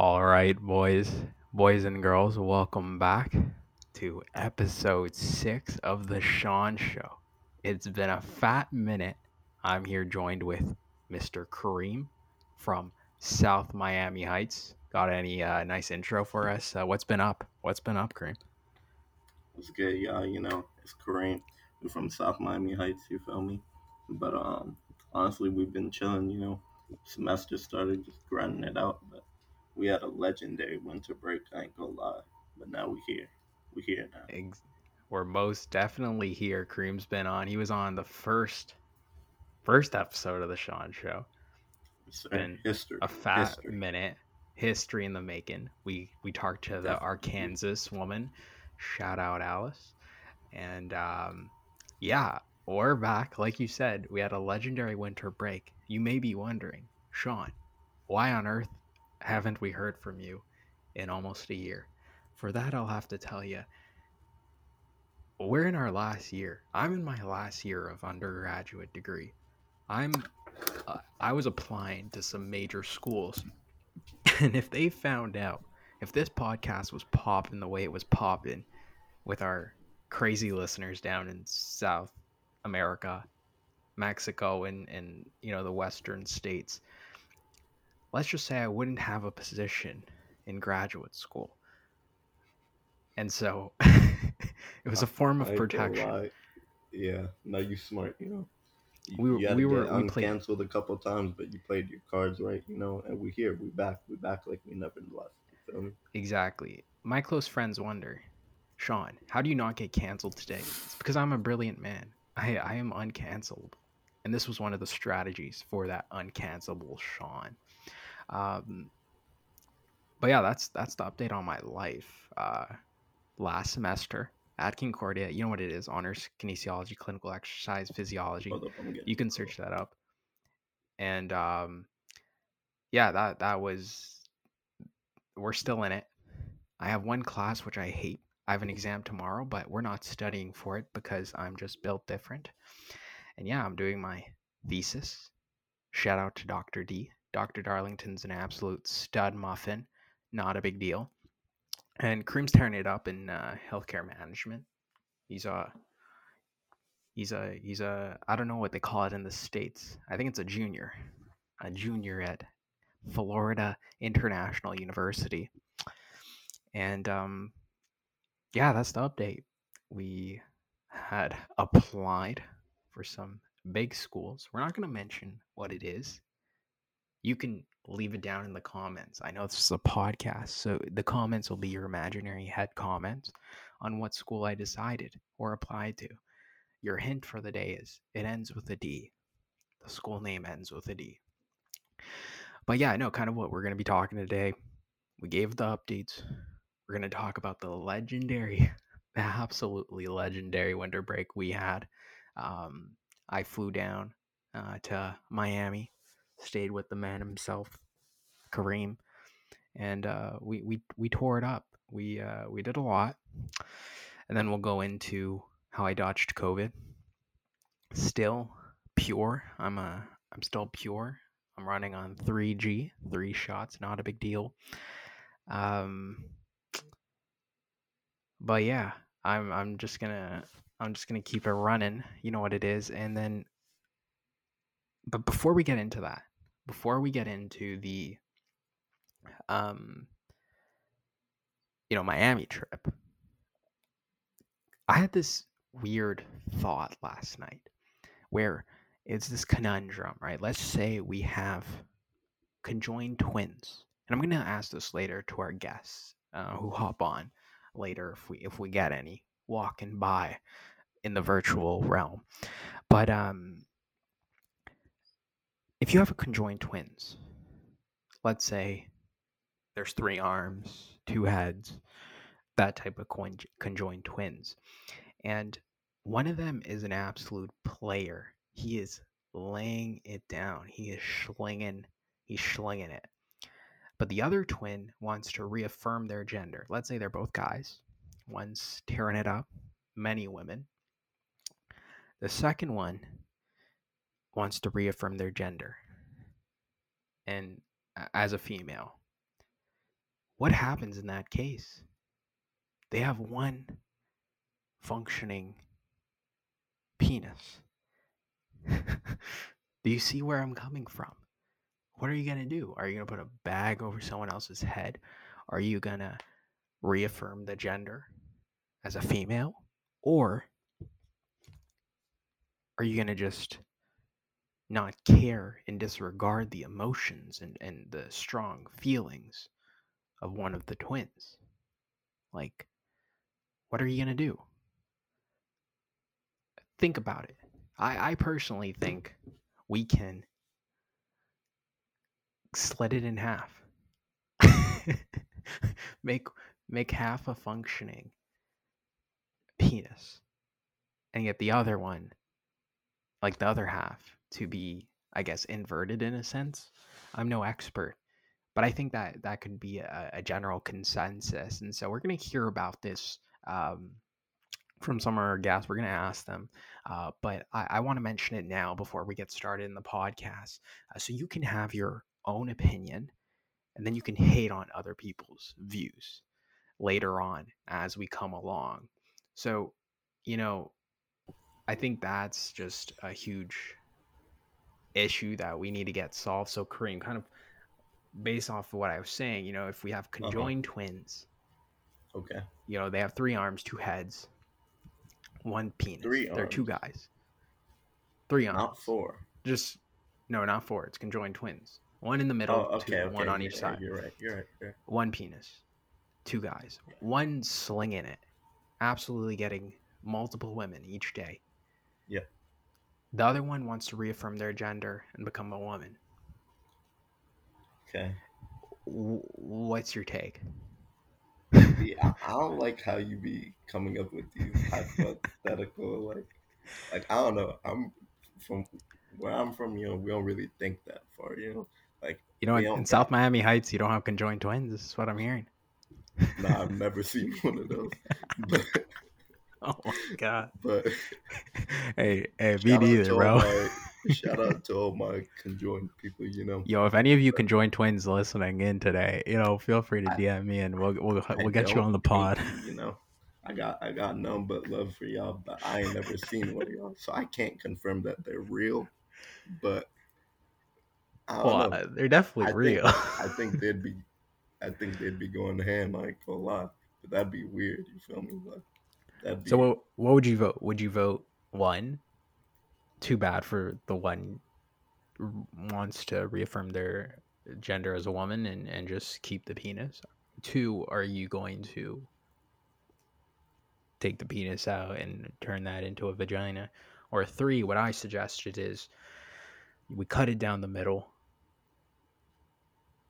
All right, boys, boys and girls, welcome back to episode six of the Sean Show. It's been a fat minute. I'm here joined with Mr. Kareem from South Miami Heights. Got any uh, nice intro for us? Uh, what's been up? What's been up, Kareem? It's good, y'all. You know, it's Kareem. We're from South Miami Heights. You feel me? But um, honestly, we've been chilling. You know, semester started, just grinding it out. We had a legendary winter break. I ain't gonna lie. But now we here. We here now. Ex- We're most definitely here. Kareem's been on. He was on the first first episode of the Sean Show. It's been history. a fat history. minute history in the making we we talked to the arkansas woman shout out alice and um yeah we're back like you said we had a legendary winter break you may be wondering sean why on earth haven't we heard from you in almost a year? For that i'll have to tell you we're in our last year. I'm in my last year of undergraduate degree. I'm uh, i was applying to some major schools. And if they found out if this podcast was popping the way it was popping with our crazy listeners down in south america mexico and and you know the western states let's just say i wouldn't have a position in graduate school and so it was a form of I protection. Yeah, no, you smart. You know. You- We were- we were- we played- uncanceled a couple times, but you played your cards right. You know, and we're here. We back. We back like we never left. You me? Exactly. My close friends wonder, Sean, how do you not get canceled today? It's because I'm a brilliant man. I, I am uncancelable. And this was one of the strategies for that uncancelable Sean. Um, but yeah, that's that's the update on my life. Uh, last semester at Concordia, you know what it is? Honors kinesiology, clinical exercise physiology. Hold up, I'm you can search that up. And um yeah that that was we're still in it. I have one class which i hate. I have an exam tomorrow but we're not studying for it because i'm just built different. And yeah i'm doing my thesis. Shout out to dr d dr darlington's an absolute stud muffin not a big deal and Kareem's tearing it up in uh, healthcare management he's a he's a he's a I don't know what they call it in the states. I think it's a junior, a junior at Florida International University. And um, yeah, that's the update. We had applied for some big schools. We're not going to mention what it is. You can leave it down in the comments. I know this is a podcast, so the comments will be your imaginary head comments on what school I decided or applied to your hint for the day is it ends with a D. The school name ends with a D. But yeah, I know kind of what we're going to be talking today. We gave the updates. We're going to talk about the legendary, the absolutely legendary winter break we had. Um, I flew down uh, to Miami, stayed with the man himself, Kareem, and uh, we we we tore it up. We uh, we did a lot, and then we'll go into how I dodged COVID. Still pure. I'm a I'm still pure. I'm running on 3G, three shots, not a big deal. Um but yeah, I'm I'm just to I'm just to keep it running. You know what it is. And then but before we get into that, before we get into the um you know, Miami trip, I had this weird thought last night where it's this conundrum, right? Let's say we have conjoined twins, and I'm going to ask this later to our guests uh, who hop on later if we if we get any walking by in the virtual realm. But um, if you have a conjoined twins, let's say there's three arms, two heads, that type of conjoined twins, and one of them is an absolute player. He is laying it down. He is slinging. He's slinging it. But the other twin wants to reaffirm their gender. Let's say they're both guys. One's tearing it up. Many women. The second one wants to reaffirm their gender. And uh, as a female. what happens in that case? They have one functioning penis. do you see where I'm coming from? What are you going to do? Are you going to put a bag over someone else's head? Are you going to reaffirm the gender as a female? Or are you going to just not care and disregard the emotions and, and the strong feelings of one of the twins? Like, what are you going to do? Think about it. I, I personally think we can slit it in half. make make half a functioning penis and get the other one like the other half to be i guess inverted in a sense. I'm no expert but i think that that could be a, a general consensus and so we're going to hear about this um, from some of our guests. We're going to ask them uh, but i, I want to mention it now before we get started in the podcast. Uh, so you can have your own opinion and then you can hate on other people's views later on as we come along. So you know i think that's just a huge issue that we need to get solved so kareem kind of based off of what i was saying you know if we have Uh-huh. conjoined twins Okay. you know they have three arms two heads one penis Three they're two guys three arms Not four. just no not four it's conjoined twins one in the middle Oh, okay. two, okay. one on yeah, each side You're right. You're right. You're right. one penis, two guys, one slinging it, absolutely getting multiple women each day. Yeah. The other one wants to reaffirm their gender and become a woman. Okay. W- what's your take? Yeah, I, don't like how you be coming up with these hypothetical like, like I don't know. I'm from where I'm from. You know, we don't really think that far. You know, like You know, in, got- South Miami Heights, you don't have conjoined twins. This is what I'm hearing. nah, I've never seen one of those. But, Oh my god. but hey, hey, me neither, to bro. my- shout out to all my conjoined people. You know, Yo, if any of you conjoined twins listening in today, you know, feel free to I- DM me and we'll we'll, we'll get you on the pod. you, know, I got I got none but love for y'all, but I ain't never seen one of y'all, so I can't confirm that they're real. But I Well, know. they're definitely I real. think, I think they'd be, I think they'd be going ham. I ain't gonna lie, but that'd be weird. You feel me? Like. So what what would you vote? Would you vote one? Too bad for the one wants to reaffirm their gender as a woman and, and just keep the penis. Two, are you going to take the penis out and turn that into a vagina? Or three, what I suggested is we cut it down the middle,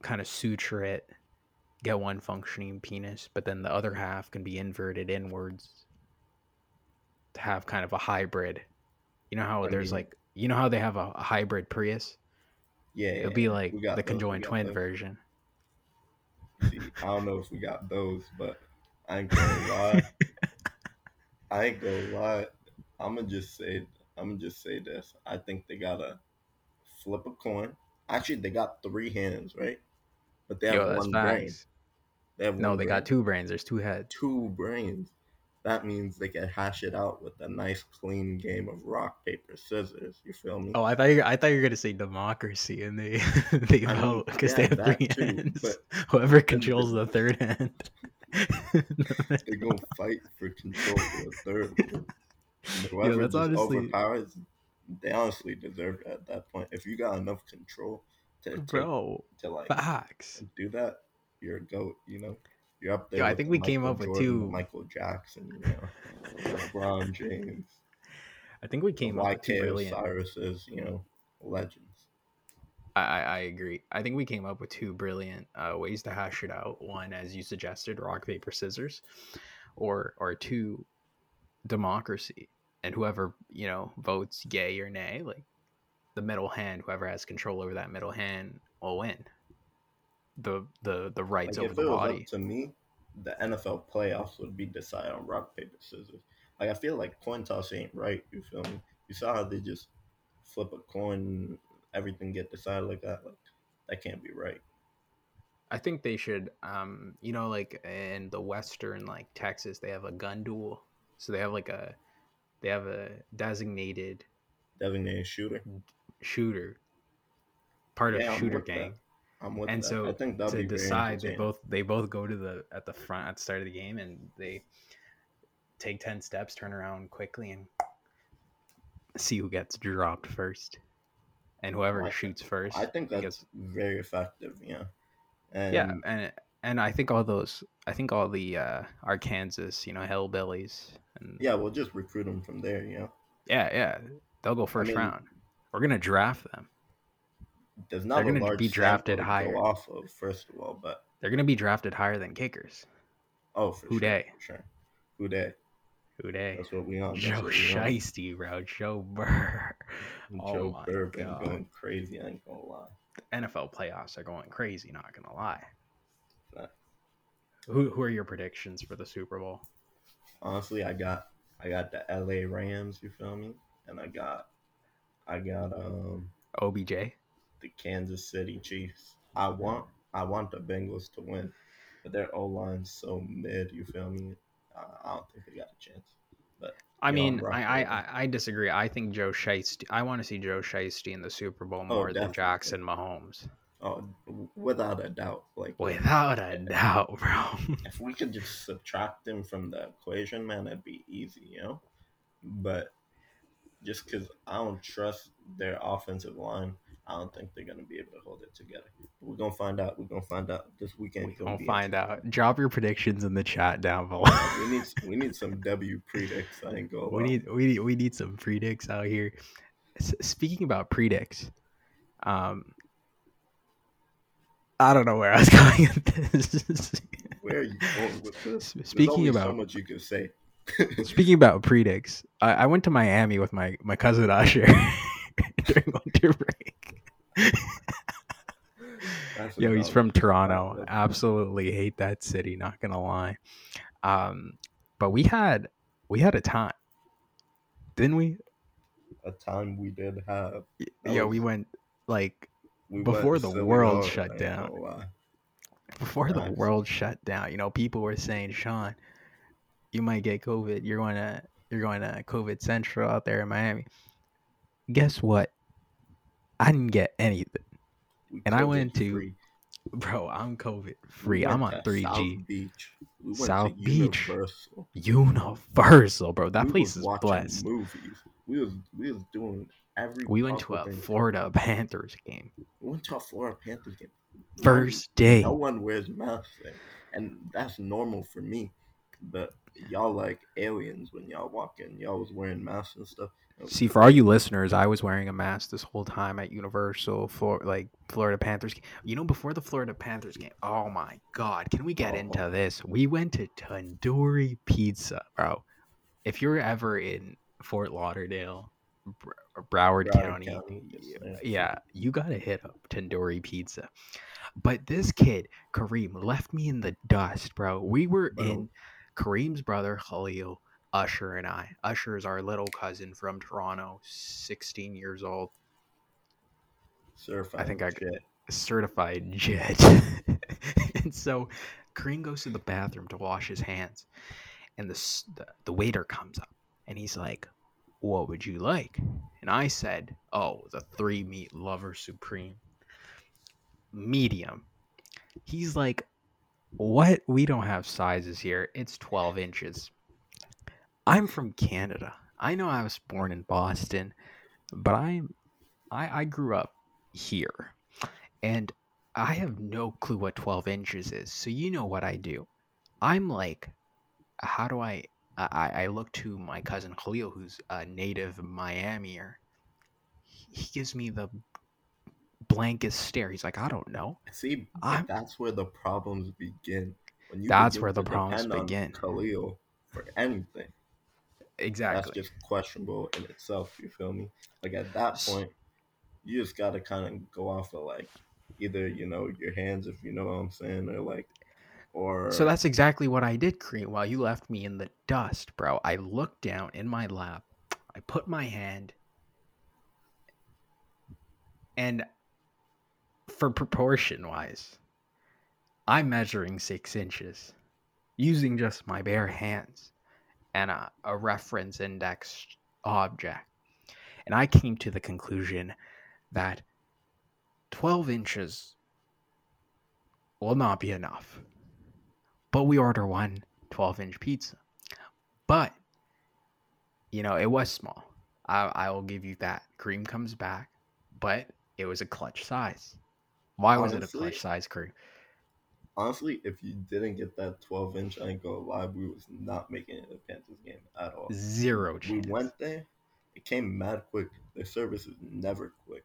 kind of suture it, get one functioning penis, but then the other half can be inverted inwards have kind of a hybrid. You know how I there's mean- like you know how they have a, a hybrid Prius? yeah, It'll be like the those, conjoined twin those. version. See, I don't know if we got those, but I ain't gonna lie. I ain't gonna lie. I'm gonna just say. I'm gonna just say this. I think they gotta flip a coin. Actually, they got three hands, right? But they have Yo, one brain. They have No, they brain. got two brains. There's two heads. two brains. That means they can hash it out with a nice, clean game of rock, paper, scissors. You feel me? Oh, I thought you I thought you were gonna say democracy and they they I vote because they have three too, hands. Whoever controls the third hand. They're gonna fight for control of the third. one. Whoever that's just honestly- overpowers, they honestly deserve it at that point. If you got enough control to take, Bro, to like facts. do that, you're a goat. You know, you're up there. Yo, I think we came Michael up with two- Michael Jackson, you know, LeBron James, I think we came up with two brilliant. Osiris's, you know, legends. I, I I agree. I think we came up with two brilliant uh, ways to hash it out. One, as you suggested, rock paper scissors, or or two, democracy, and whoever you know votes yay or nay, like the middle hand, whoever has control over that middle hand will win. The the the rights Like over if the it was body. up to me, the NFL playoffs would be decided on rock paper scissors. Like I feel like coin toss ain't right. You feel me? You saw how they just flip a coin, and everything get decided like that. Like that can't be right. I think they should. Um, you know, like in the western, like Texas, they have a gun duel. So they have like a, they have a designated Designated shooter. shooter, part Yeah, of shooter with that. Gang. I'm with and that. so I think to decide, they both they both go to the at the front at the start of the game, and they take ten steps, turn around quickly, and see who gets dropped first, and whoever I shoots first. I think that's gets- very effective. Yeah. And yeah, and and I think all those, I think all the uh Arkansas, you know, hillbillies, and yeah, we'll just recruit them from there. You know, yeah, yeah, they'll go first mean- round. We're gonna draft them. There's not They're gonna large be drafted higher. off of. First of all, but They're gonna be drafted higher than kickers. oh, for Who sure, dey? for sure. Who day? Who day? That's what we on. That's Joe what we on. Shiesty, bro. Joe Burrow. Oh Joe Burrow been God. going crazy. I ain't gonna lie. NFL playoffs are going crazy. Not gonna lie. Who who are your predictions for the Super Bowl? Honestly, I got I got the L.A. Rams. You feel me? And I got I got um OBJ. The Kansas City Chiefs. I want I want the Bengals to win, but their O line's so mid. You feel me? I, I don't think they got a chance. But I mean, I, I, I I disagree. I think Joe Shiesty. I want to see Joe Shiesty in the Super Bowl Oh, more than. Jackson Mahomes, Oh, without a doubt. Like without a doubt, bro. if we could just subtract them from the equation, man, that'd be easy, you know. But just because I don't trust their offensive line, I don't think they're gonna be able to hold it together. We're gonna find out. We're gonna find out this weekend. We'll find out. Drop your predictions in the chat down below. We need we need some W predicts. I ain't go. we need we need we need some predicts out here. S- speaking about predicts, um, I don't know where I was going with this. Where are you going with this? Speaking only so about much you can say. speaking about predicts, I, I went to Miami with my my cousin Usher during winter break. Yo, he's from Toronto. Absolutely hate that city. Not gonna lie. Um, but we had we had a time, didn't we? a time we did have. That Yo, we went like We Before went the world shut ain't down. gonna lie. before the world shut down. You know, people were saying, "Sean, you might get COVID. You're going to you're going to COVID Central out there in Miami." Guess what? I didn't get anything, We And I went to free. bro. I'm COVID We free. I'm on 3G. South Beach. We South Beach. Universal. Universal, bro. That We place is blessed. Movies. We was we was doing every. We went to a. Florida Panthers game. We went to a Florida Panthers game. No- First day. No one wears masks, there, and that's normal for me. But y'all like aliens when y'all walk in. Y'all was wearing masks and stuff. See, for all you listeners, I was wearing a mask this whole time at Universal, for like Florida Panthers. game. You know, before the Florida Panthers game, oh my God, can we get Oh. into this? We went to Tandoori Pizza, bro. If you're ever in Fort Lauderdale, Br- Broward, Broward County, County, yes, y- sir. yeah, you gotta hit up Tandoori Pizza. But this kid, Kareem, left me in the dust, bro. We were Bro. in Kareem's brother Khalil, Usher, and I. Usher is our little cousin from Toronto, 16 years old, certified. I think I- shit. certified jet. and so Kareem goes to the bathroom to wash his hands, and the, the the waiter comes up, and he's like, "What would you like?" And I said, "Oh, the three meat lover supreme, medium." He's like, "What? We don't have sizes here. It's 12 inches." I'm from Canada. I know I was born in Boston, but I'm I, I grew up here. And I have no clue what 12 inches is. So you know what I do. I'm like, how do I I, I look to my cousin Khalil, who's a native Miamier. He gives me the blankest stare. He's like, I don't know. See, I'm- that's where the problems begin. When That's where the problems begin. Khalil for anything. Exactly. That's just questionable in itself. You feel me? Like at that point, you just gotta kind of go off of like either you know your hands, if you know what I'm saying, or like, or So that's exactly what I did, Kareem. While you left me in the dust, bro, I looked down in my lap. I put my hand, and for proportion wise, I'm measuring six inches using just my bare hands and a, a reference index object. And I came to the conclusion that 12 inches will not be enough. But we order one 12 inch pizza. But, you know, it was small. I, I will give you that. Kareem comes back, but it was a clutch size. Why was it a clutch size Kareem? Honestly, if you didn't get that 12 inch, I ain't gonna lie, we was not making it a Panthers game at all. Zero chance. We went there. It came mad quick. Their service is never quick.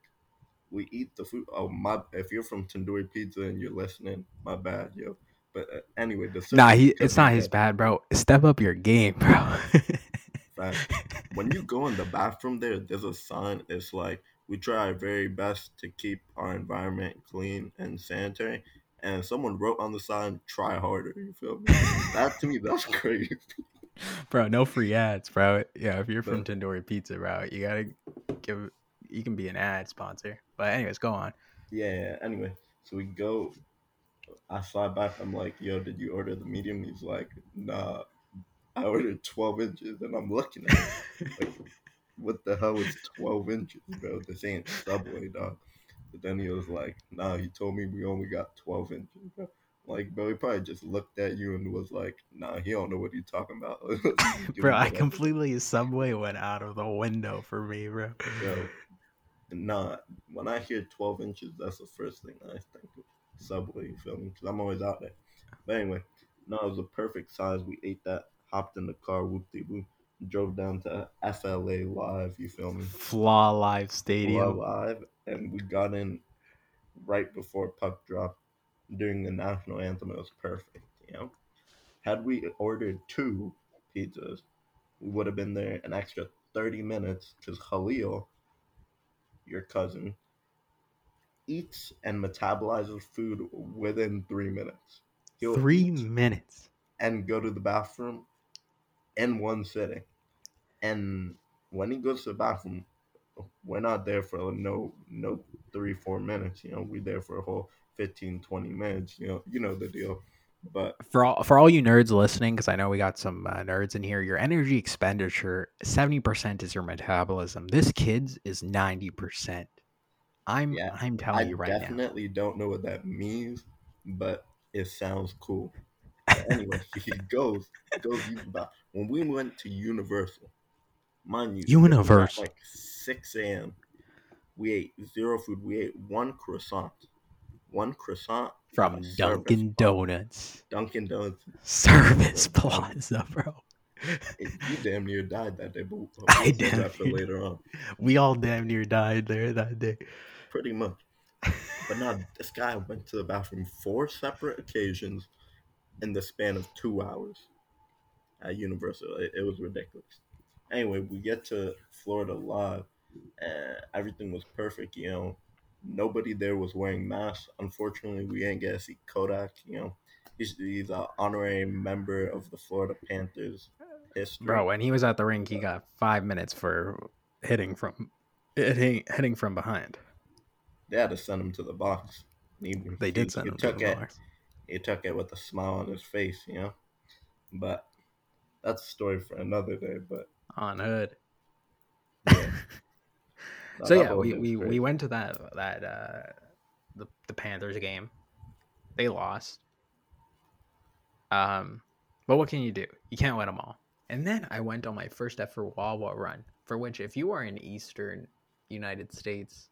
We eat the food. Oh my! If you're from Tandoori Pizza and you're listening, my bad, yo. But uh, anyway, the Nah, he, it's not his bad, bro. Step up your game, bro. When you go in the bathroom there, there's a sign. It's like we try our very best to keep our environment clean and sanitary. And someone wrote on the sign, "Try harder." You feel me? that to me, that's crazy. bro, no free ads, bro. Yeah, if you're from. Tandoori Pizza, bro, you gotta give. You can be an ad sponsor. But anyways, go on. Yeah, yeah. Anyway, so we go. I slide back. I'm like, yo, did you order the medium? He's like, nah, I ordered 12 inches. And I'm looking at it. Like, what the hell is 12 inches, bro? This ain't Subway, dog. But then he was like, nah, he told me we only got 12 inches. Like, bro, he probably just looked at you and was like, nah, he don't know what he's talking about. Bro, I completely Subway went out of the window for me, bro. Yo, nah, when I hear 12 inches, that's the first thing I think of. Subway, you feel me? Because I'm always out there. But anyway, no, it was a perfect size. We ate that, hopped in the car, whoop de whoop, drove down to FLA Live, you feel me? FLA Live Stadium. Live, and we got in right before puck drop during the national anthem. It was perfect, you know? Had we ordered two pizzas, we would have been there an extra 30 minutes because Khalil, your cousin, eats and metabolizes food within three minutes. He'll Three minutes. and go to the bathroom in one sitting. And when he goes to the bathroom, we're not there for no no three, four minutes. You know, we're there for a whole 15, 20 minutes. You know, you know the deal. But For all for all you nerds listening, because I know we got some uh, nerds in here, your energy expenditure seventy percent is your metabolism. This kid's is ninety percent. I'm Yeah, I'm telling I you right now. definitely don't know what that means, but it sounds cool. But anyway, he goes goes use the. When we went to Universal, mind you, at like six a.m. We ate zero food. We ate one croissant, one croissant From at a service Dunkin'. Donuts. Dunkin' Donuts. Service Plaza, bro. You damn near died that day, but we'll I damn that for later on. We all damn near died there that day. Pretty much. But now this guy went to the bathroom four separate occasions in the span of two hours at Universal. It, it was ridiculous. Anyway, we get to Florida Live, and everything was perfect. You know, nobody there was wearing masks. Unfortunately, we ain't get to see Kodak. You know, he's he's an honorary member of the Florida Panthers history. Bro, when he was at the rink, he got five minutes for hitting from hitting hitting from behind. they had to send him to the box. He, They he- did send he him to took the it. box. he took it with a smile on his face, you know. But that's a story for another day. But on hood. yeah, so yeah, we, we, we went to that that uh the the Panthers game. They lost. Um, but what can you do? You can't win them all. And then I went on my first ever Wawa run, for which if you are in Eastern United States,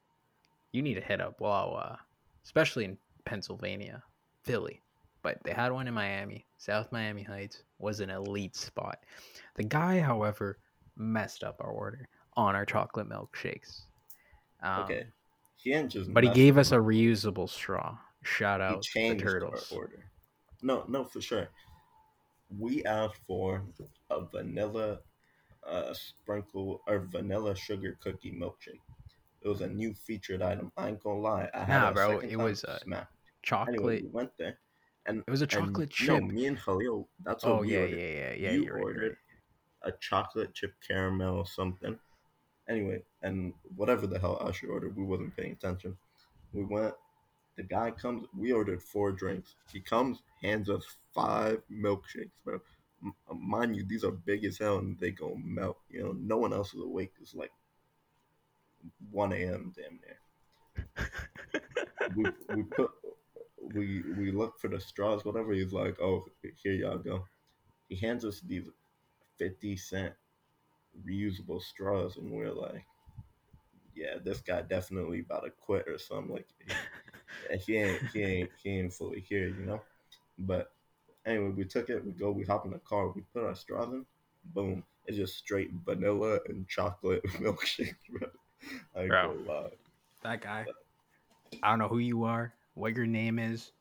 you need to hit up Wawa, especially in Pennsylvania, Philly. But they had one in Miami. South Miami Heights was an elite spot. The guy, however, messed up our order on our chocolate milkshakes. Um, okay. He ain't just. But he gave us a reusable straw. Shout out the changed turtles. our order. No, no, for sure. We asked for a vanilla, uh, sprinkle or vanilla sugar cookie milkshake. It was a new featured item. I ain't gonna lie. I had Nah, a bro, it was, uh, smack. Chocolate. Anyway, we went there, and it was a chocolate No, chip. me and Khalil. That's what oh we yeah, ordered. yeah, yeah, yeah. you right, ordered right. A chocolate chip caramel or something. Anyway, and whatever the hell Usher ordered, we wasn't paying attention. We went, The guy comes. We ordered four drinks. He comes, hands us five milkshakes, bro. Uh, mind you, these are big as hell, and they go melt. You know, no one else is awake. It's like one a.m. damn near. we we put we we look for the straws, whatever. He's like, oh, here y'all go. He hands us these fifty cent reusable straws, and we're like, yeah, this guy definitely about to quit or something. Like, he, he ain't he ain't he ain't fully here, you know. But anyway, we took it. We go. We hop in the car. We put our straws in. Boom! It's just straight vanilla and chocolate milkshake, bro. I Bro. That guy. I don't know who you are, what your name is,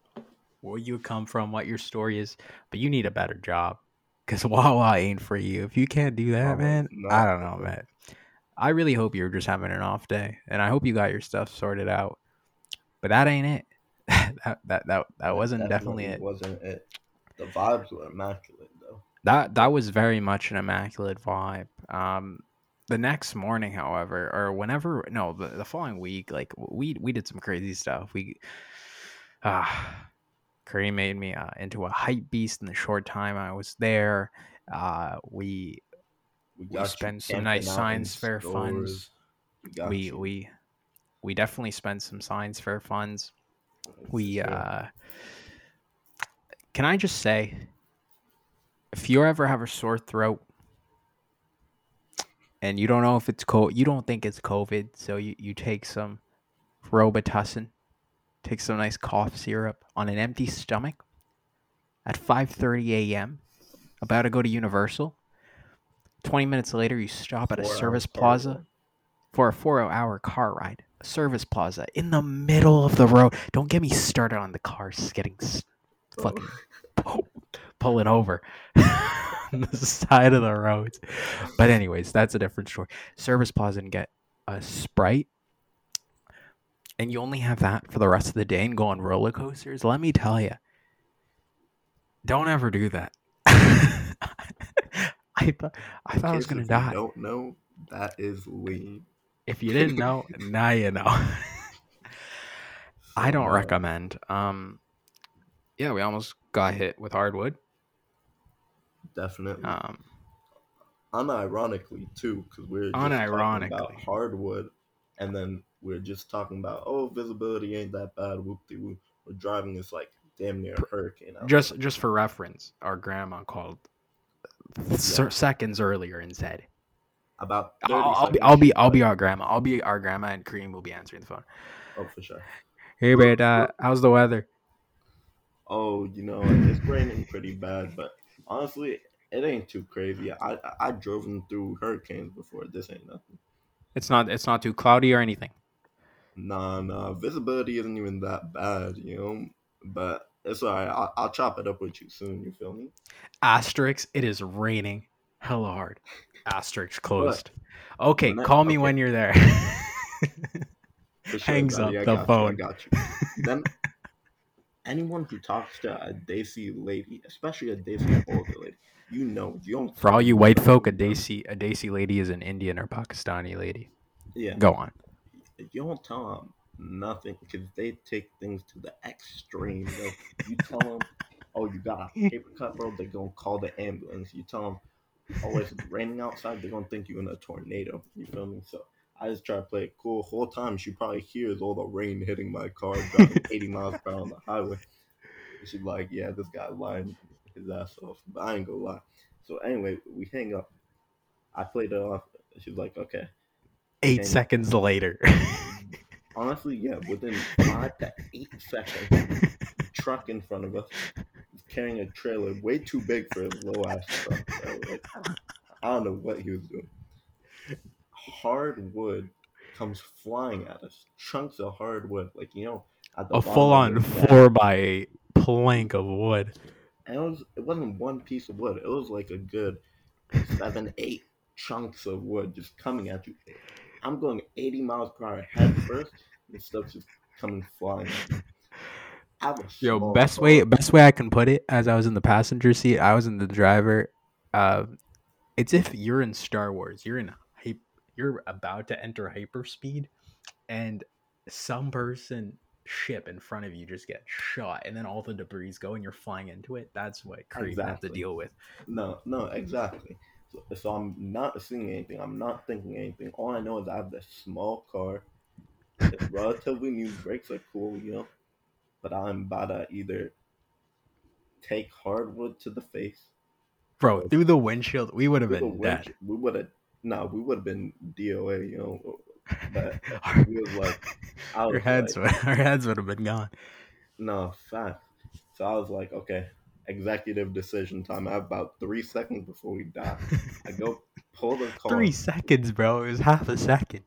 where you come from, what your story is, but you need a better job. Cause Wawa ain't for you. If you can't do that, Oh, man, no. I don't know, man. I really hope you're just having an off day, and I hope you got your stuff sorted out. But that ain't it. that that that that wasn't definitely it. Wasn't it? The vibes were immaculate though. That that was very much an immaculate vibe. Um, the next morning, however, or whenever, no, the, the following week, like we we did some crazy stuff. We, uh, Kareem made me uh, into a hype beast in the short time I was there. Uh, we We we spent some nice science fair funds. We We you. we we definitely spent some science fair funds. We uh can I just say if you ever have a sore throat and you don't know if it's cold, you don't think it's COVID, so you, you take some Robitussin, take some nice cough syrup on an empty stomach at 5:30 a.m. about to go to Universal. 20 minutes later you stop at a service plaza for a four hour car ride. A service plaza in the middle of the road. Don't get me started on the cars getting Oh. fucking pull, pulling over on the side of the road. But anyways, that's a different story. Service plaza and get a sprite, and you only have that for the rest of the day and go on roller coasters. Let me tell you, don't ever do that. I thought I thought I was gonna if you die. Don't know that is lean. If you didn't know, now you know. I don't recommend. Um, yeah, we almost got hit with hardwood. Definitely. Um, unironically too, because we're just talking about Unironically. hardwood, and then we're just talking about oh visibility ain't that bad. Whoop de whoop. We're driving this like damn near a hurricane. out just just for reference, our grandma called se- seconds earlier and said, about. "I'll, I'll be I'll be I'll be our grandma. I'll be our grandma, and Kareem will be answering the phone. Oh for sure. Hey, babe, uh, how's the weather? Oh, you know it's raining pretty bad, but honestly, it ain't too crazy. I I, I driven through hurricanes before. This ain't nothing. It's not it's not too cloudy or anything. Nah, nah. Visibility isn't even that bad, you know. But it's alright. I'll, I'll chop it up with you soon. You feel me? Asterix. it is raining hella hard. Asterix closed. Okay, when I- call me okay. when you're there. Sure, Hangs buddy, up I the phone. You, I got you. then anyone who talks to a Desi lady, especially a Desi older lady, you know, you don't. For all you white folk, a Desi a Desi lady is an Indian or Pakistani lady. Yeah, Go on. you don't tell them nothing because they take things to the extreme. You tell them, oh, you got a paper cut, bro. They're gonna call the ambulance. You tell them, oh, it's raining outside. They're gonna think you're in a tornado. You feel me? So. I just try to play it cool. Whole time she probably hears all the rain hitting my car driving 80 miles per hour on the highway. She's like, yeah, this guy lying his ass off. But I ain't gonna lie. So anyway, we hang up. I played it off. She's like, okay. Eight Okay. seconds later. Honestly, yeah, within five to eight seconds, truck in front of us carrying a trailer way too big for his low ass truck. Like, I don't know what he was doing. Hardwood comes flying at us. Chunks of hardwood, like you know, at the a full on four by eight plank of wood. And it was it wasn't one piece of wood. It was like a good seven, eight chunks of wood just coming at you. I'm going 80 miles per hour head first, and stuff's just coming flying. At me. I have a Yo, best car. way best way I can put it, as I was in the passenger seat, I was in the driver. Um, it's if you're in Star Wars, you're in hype, you're about to enter hyperspeed, and some person ship in front of you just get shot and then all the debris go and you're flying into it. That's what Kareem have to deal with. No, no, exactly. So, so I'm not seeing anything. I'm not thinking anything. All I know is I have this small car. It's relatively new. Brakes are cool, you know. But I'm about to either take hardwood to the face. Bro, through the windshield, we would have been dead. We would have. No, we would have been DOA, you know. But we was like, I was our heads, like, would, our heads would have been gone. no, fact. So I was like, okay, executive decision time. I have about three seconds before we die. I go pull the car. Three seconds, bro. It was half a second.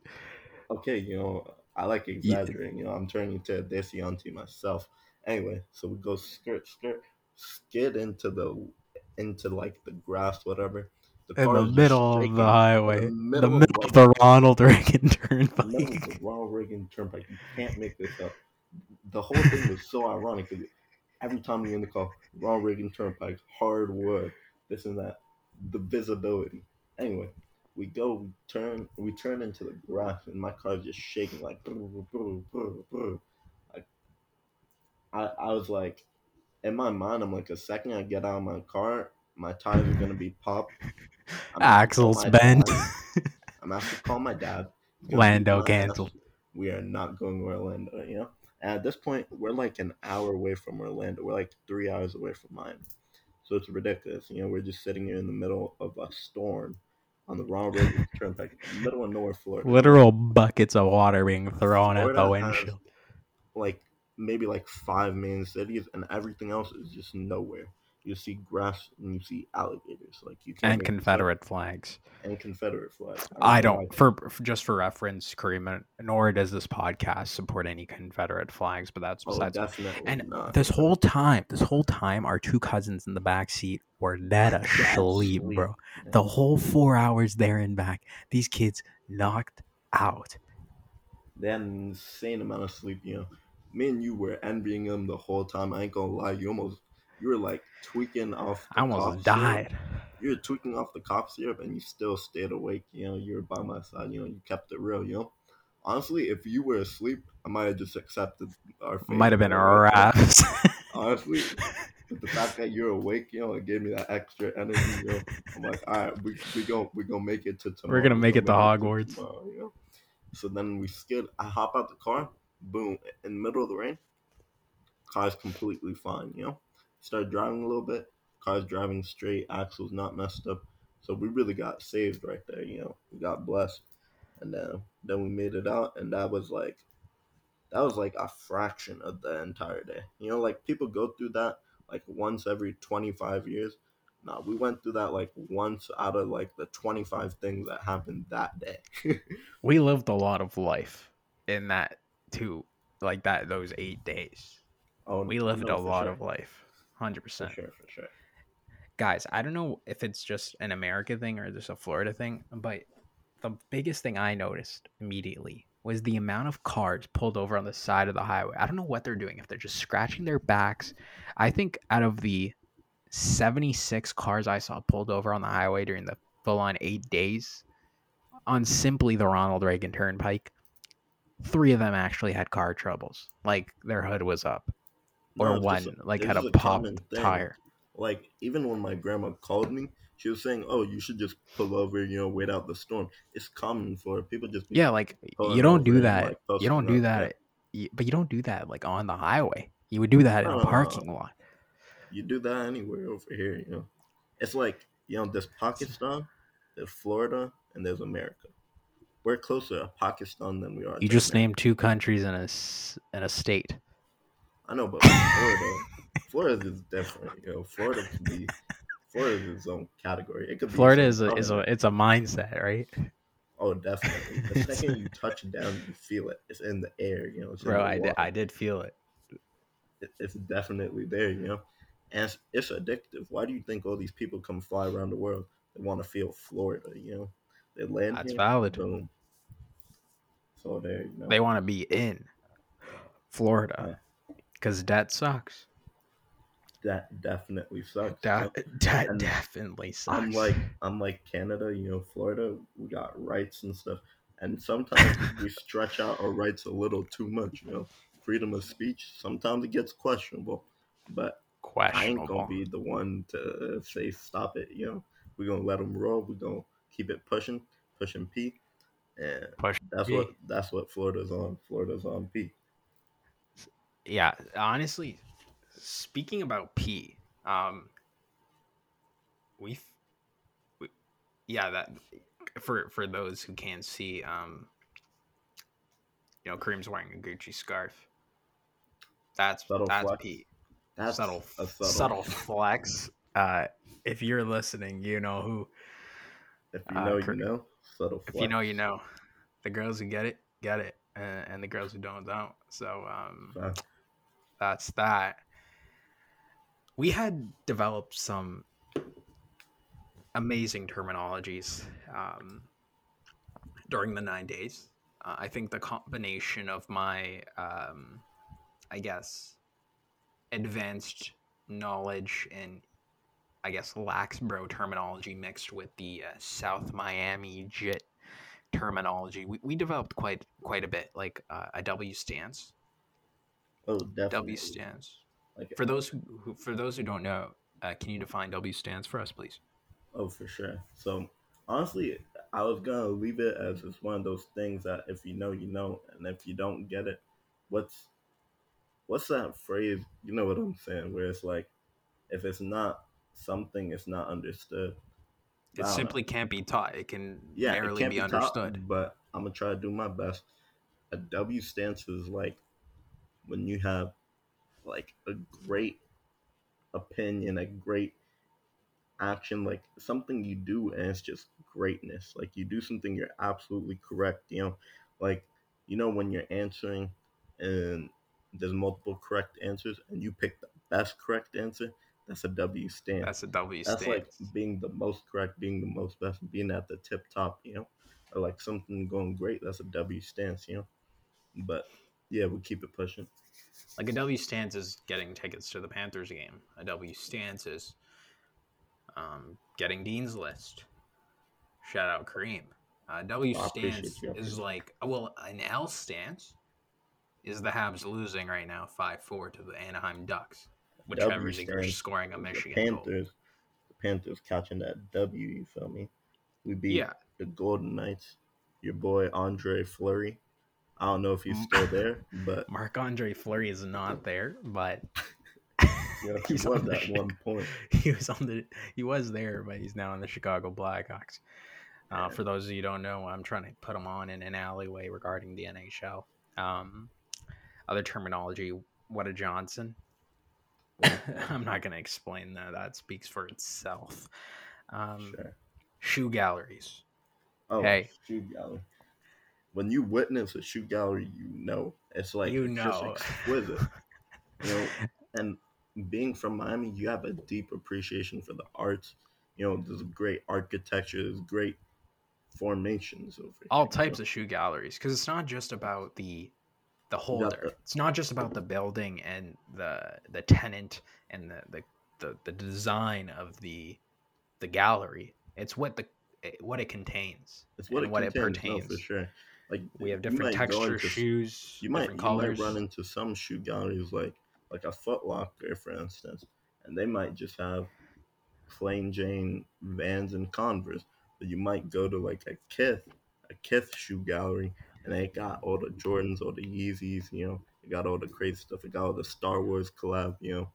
okay, you know, I like exaggerating. You know, I'm turning to a Desi aunty myself. Anyway, so we go skirt, skirt, skid into the, into like the grass, whatever. The In the middle of the highway. the The middle middle, of of the Ronald Reagan the Turnpike. the Ronald Reagan Turnpike. You can't make this up. The whole thing was so ironic because every time you're in the car, Ronald Reagan Turnpike, hardwood, this and that, the visibility. Anyway, we go, we turn, we turn into the grass, and my car's just shaking like. brr, brr, brr, I, I was like, in my mind, I'm like, a second I get out of my car, my tires are gonna be popped. I'm gonna have to call Axles bent. I'm gonna have to call my dad. He's gonna beat Lando canceled. We are not going to Orlando, you know? And at this point, we're like an hour away from Orlando. We're like three hours away from Miami. So it's ridiculous. You know, we're just sitting here in the middle of a storm on the wrong road Turnpike, middle of nowhere, Florida. Literal buckets of water being thrown at the Florida windshield. Like maybe like five main cities, and everything else is just nowhere. You see grass and you see alligators. Like you can't And. Confederate flags. and Confederate flags. I know don't, for, for just for reference, Kareem, nor does this podcast support any Confederate flags, but that's. Oh, definitely and not. this whole time, this whole time, our two cousins in the back seat were asleep, asleep. bro. The whole four hours there and back, these kids knocked out. they had an insane amount of sleep. You know, me and you were envying them the whole time. I ain't gonna lie, you almost you were like tweaking off. The I almost cough syrup. died. You were tweaking off the cough syrup, and you still stayed awake. You know, you were by my side. You know, you kept it real. You know, honestly, if you were asleep, I might have just accepted our. fate. Might have been You a know, like, raft. Honestly, the fact that you're awake, you know, it gave me that extra energy. You know, I'm like, all right, we we go we gonna make it to tomorrow. We're gonna make it to Hogwarts. tomorrow, you know? So then we skid. I hop out the car. Boom! In the middle of the rain, car's completely fine. You know, start driving a little bit. Car's driving straight. Axle's not messed up. So we really got saved right there. You know, we got blessed, and then then we made it out, and that was like that was like a fraction of the entire day. You know, like people go through that like once every 25 years. No, we went through that like once out of like the 25 things that happened that day. we lived a lot of life in that too, like that those eight days. oh, We lived no, a lot sure. of life, hundred For percent. sure, for sure. guys, I don't know if it's just an America thing or just a Florida thing, but the biggest thing I noticed immediately was the amount of cars pulled over on the side of the highway. I don't know what they're doing, if they're just scratching their backs. I think out of the 76 cars I saw pulled over on the highway during the full on eight days on simply the Ronald Reagan Turnpike, three of them actually had car troubles. Like their hood was up, or No, one just like had a common popped tire. Like even when my grandma called me, she was saying, "Oh, you should just pull over, you know, wait out the storm." It's common for people just Yeah, like you don't do that. like, you don't do that. But you don't do that like on the highway. You would do that in a no, no. parking lot. You do that anywhere over here, you know. It's like you know, there's Pakistan, there's Florida, and there's America. We're closer to Pakistan than we are. You just America. named two countries in a in a state. I know, but Florida, Florida is different. You know, Florida could be Florida is its own category. It could be Florida is a is a it's a mindset, right? oh definitely. The second you touch down, you feel it. It's in the air. You know, Bro, I did. I did feel it. It- it's definitely there. You know, and it's, it's addictive. Why do you think all these people come fly around the world? They want to feel Florida. You know, they land That's here. valid. Boom. So there, you know. They want to be in Florida because debt sucks. that definitely sucks. That that And definitely sucks. I'm like I'm like Canada, you know, Florida, we got rights and stuff. And sometimes we stretch out our rights a little too much, you know. freedom of speech. Sometimes it gets questionable, but I ain't gonna be the one to say stop it. You know, we're gonna let them roll. We're gonna keep it pushing, pushing P, and Push that's P. what that's what Florida's on. Florida's on P. Yeah, honestly, speaking about P, um, we, we yeah, that for for those who can't see, um, you know, Kareem's wearing a Gucci scarf. That's Subtle that's flex. P. That's subtle, a subtle, subtle. flex. Uh, if you're listening, you know who. If you uh, know, Cur- you know. Subtle. If you know, you know. The girls who get it, get it, and, and the girls who don't, don't. So um, Facts. That's that. We had developed some amazing terminologies um, during the nine days. Uh, I think the combination of my, um, I guess, advanced knowledge and I guess lax bro terminology mixed with the uh, South Miami jit terminology, we, we developed quite quite a bit, like uh, a W stance. Oh, definitely. W stands Like, For those who, who for those who don't know, uh, can you define W stands for us, please? Oh, for sure. So honestly, I was gonna leave it as it's one of those things that if you know, you know, and if you don't get it, what's what's that phrase? You know what I'm saying? Where it's like, if it's not something, it's not understood. It don't know. simply can't be taught. It can Yeah, barely it can't be, be, taught, understood. but I'm gonna try to do my best. A W stance is like when you have like a great opinion, a great action, like something you do and it's just greatness. Like you do something you're absolutely correct, you know, like you know when you're answering and there's multiple correct answers and you pick the best correct answer, that's a W stance That's a W stance. that's like being the most correct, being the most best, being at the tip top, you know, or like something going great. That's a W stance, you know. But yeah, we'll keep it pushing. Like a W stance is getting tickets to the Panthers game. A W stance is um, getting Dean's list. Shout out Kareem. Uh, W appreciate stance you, is like well, an L stance is the Habs losing right now, five four to the Anaheim Ducks. Whichever is scoring a Michigan the goal. Panthers, the Panthers catching that W. You feel me? We beat Yeah, the Golden Knights. Your boy Andre Fleury. I don't know if he's still there, but Marc Andre Fleury is not there, but know, he was on at one point. he was on the he was there, but he's now on the Chicago Blackhawks. Uh, for those of you who don't know, I'm trying to put him on in an alleyway regarding the NHL. Um, other terminology, what a Johnson. I'm not going to explain that. That speaks for itself. Um, Sure. Shoe galleries. Oh, Hey. shoe gallery. When you witness a shoe gallery, you know it's like You it's know. exquisite. you know, and being from Miami, you have a deep appreciation for the arts. You know, there's great architecture, there's great formations over here. all types of shoe galleries because it's not just about the the holder it's not just about the building and the the tenant and the the, the, the design of the the gallery it's what the eh, what it contains It's what it what it contains, no, pertains. for sure. Like we have different might go texture into- shoes You might different you might run into some shoe galleries like like a Foot Locker, for instance, and they might just have plain Jane Vans and Converse. But you might go to like a Kith, a Kith shoe gallery, and they got all the Jordans, all the Yeezys, you know, they got all the crazy stuff. They got all the Star Wars collab, you know,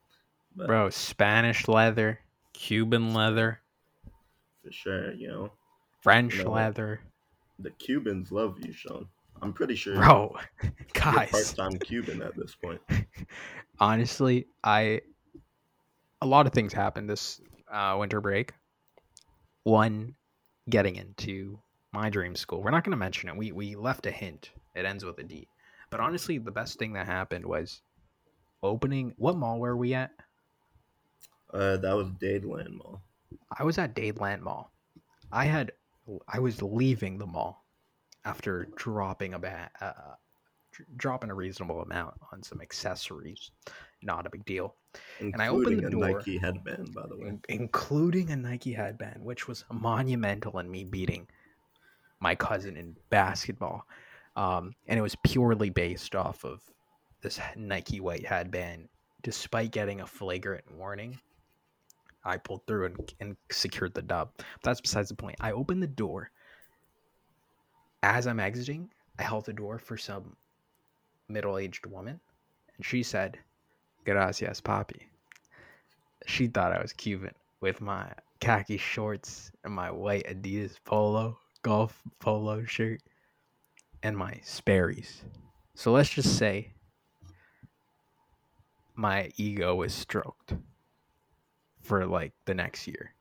but bro spanish leather cuban leather for sure, you know, french You know what? leather the Cubans love you, Sean. I'm pretty sure bro guys part-time Cuban at this point. honestly, I a lot of things happened this uh, winter break. One, getting into my dream school. We're not going to mention it. We we left a hint. It ends with a D. But honestly, the best thing that happened was opening. What mall were we at? Uh, that was Dadeland Mall. I was at Dadeland Mall. I had I was leaving the mall after dropping a ba- uh, dropping a reasonable amount on some accessories. Not a big deal. Including I opened the a door. Nike headband, by the way. in- including a Nike headband, which was monumental in me beating my cousin in basketball. Um, and it was purely based off of this Nike white headband, despite getting a flagrant warning. I pulled through and, and secured the dub. But that's besides the point. I opened the door. As I'm exiting, I held the door for some middle aged woman, and she said, Gracias, papi. She thought I was Cuban with my khaki shorts and my white Adidas polo, golf polo shirt, and my Sperry's. So let's just say my ego was stroked for like the next year.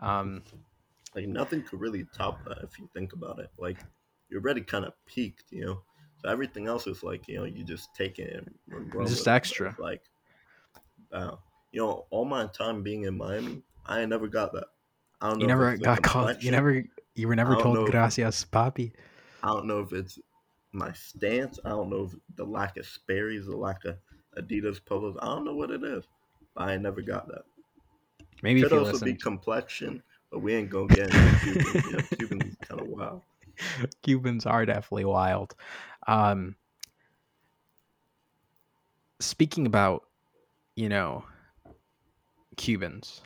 Um, like nothing could really top that if you think about it. Like you're already kind of peaked, you know. So everything else is like you know you just take it and run just with it. extra. Like, wow, you know, all my time being in Miami, I never got that. I don't know. you never got called. You never. You were never told gracias, papi. I don't know if it's my stance. I don't know if the lack of Sperry's, the lack of Adidas polos. I don't know what it is. I never got that. Maybe Could also listen. be complexion, but we ain't gonna get into Cuban. you know, Cuban's kind of wild. Cubans are definitely wild. Um, speaking about, you know, Cubans,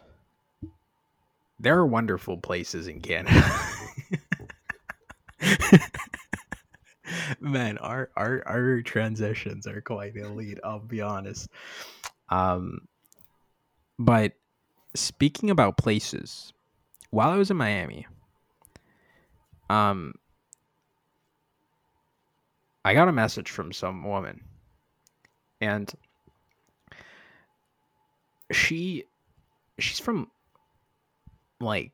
there are wonderful places in Canada. Man, our, our our transitions are quite elite. I'll be honest. Um, but speaking about places, while I was in Miami, um, I got a message from some woman, and she she's from like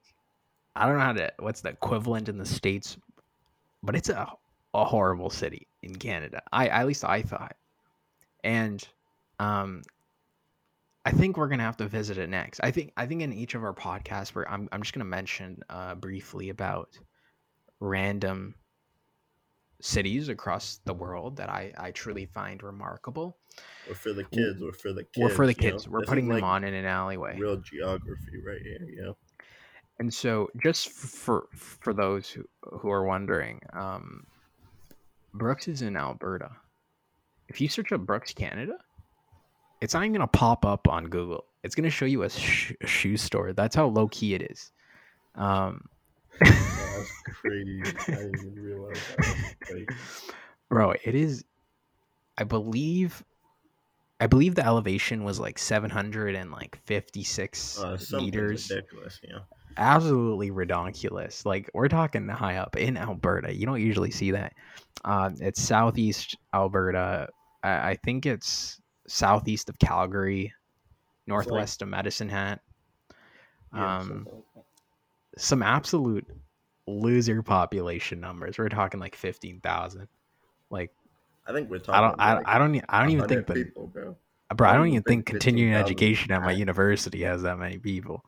I don't know how to what's the equivalent in the states, but it's a a horrible city in Canada. I at least I thought, and um, I think we're gonna have to visit it next. I think I think in each of our podcasts, where I'm I'm just gonna mention uh, briefly about random cities across the world that I, I truly find remarkable. Or for the kids, or for the kids. or for the you know? kids. We're This is putting them like on in an alleyway. Real geography right here, know. And so just for for those who, who are wondering, um, Brooks is in Alberta. If you search up Brooks, Canada, it's not even gonna pop up on Google. It's gonna show you a, sh- a shoe store. That's how low key it is. Um, that's crazy. I didn't even realize that. Bro it is i believe i believe the elevation was like seven hundred 756 Uh, something meters ridiculous, know. absolutely redonkulous like we're talking high up in alberta you don't usually see that um, it's southeast alberta I, I think it's southeast of calgary northwest of medicine hat um, something like some absolute loser population numbers we're talking like 15000 like I think we're talking. I don't. I, like I don't. I don't even think that. people, bro. Bro, I I don't don't even even think think continuing education at my university has that many people.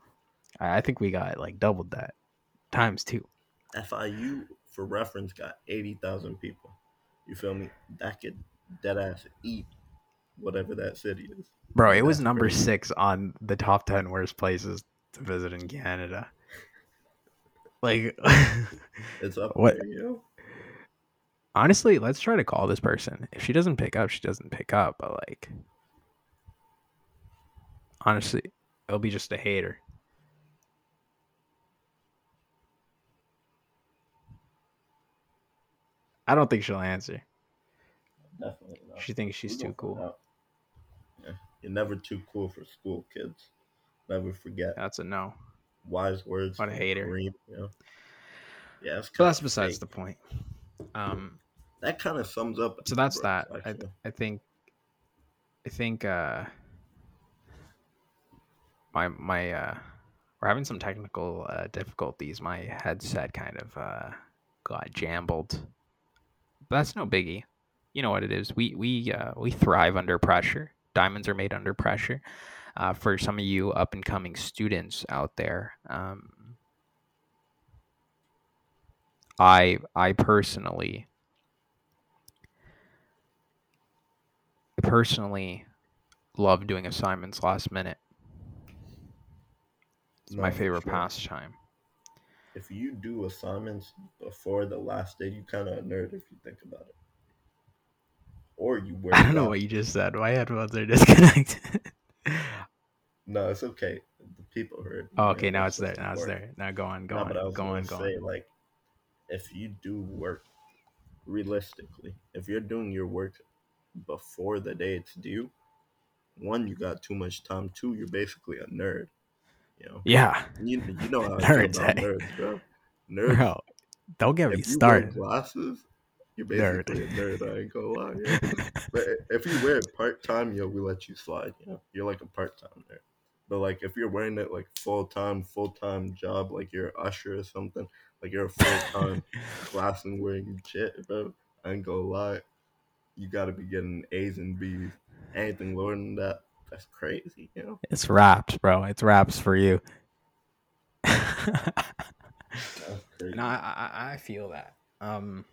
I I think we got like doubled that times two. FIU, for reference, got eighty thousand people. You feel me? That could dead ass eat whatever that city is. Bro, it was That's number crazy. six on the top ten worst places to visit in Canada. Like, It's up What- there, you know. honestly, let's try to call this person. If she doesn't pick up, she doesn't pick up. But like, honestly, it'll be just a hater. I don't think she'll answer. Definitely not. She thinks she's too cool. out. You're never too cool for school, kids. Never forget. That's a no. Wise words. What a hater. Kareem, you know? Yeah, that's So that's besides fake. the point. Um, That kind of sums up. so that's that. I. I think, I think, uh, my my uh, we're having some technical uh, difficulties. My headset kind of uh got jambled. But that's no biggie. You know what it is. We we uh, we thrive under pressure. Diamonds are made under pressure. Uh, for some of you up and coming students out there, um, I I personally personally love doing assignments last minute. It's my No, for favorite sure. pastime. If you do assignments before the last day, you kind of a nerd if you think about it. Or you wear. I don't know what you just said. My headphones are disconnected. No, it's okay. The people heard. oh, okay, now it's there. Now it's there. Now go on, go No, on, but I was go on, go say, on. like, if you do work realistically, if you're doing your work before the day it's due, one, you got too much time. Two, you're basically a nerd. You know, Yeah, you, you know how Nerds, nerds, bro. Nerds. bro, don't get me if you wear started. glasses, you're Nerd. basically a nerd. I ain't gonna lie. Yeah. But if you wear it part time, yo, we let you slide. You know, you're like a part time nerd. But like if you're wearing it like full time, full time job, like you're an usher or something, like you're a full time class and wearing shit, bro. I ain't gonna lie. You gotta be getting A's and B's. Anything lower than that, that's crazy, you know? It's raps, bro. It's raps for you. no, That's crazy. I, I I feel that. Um,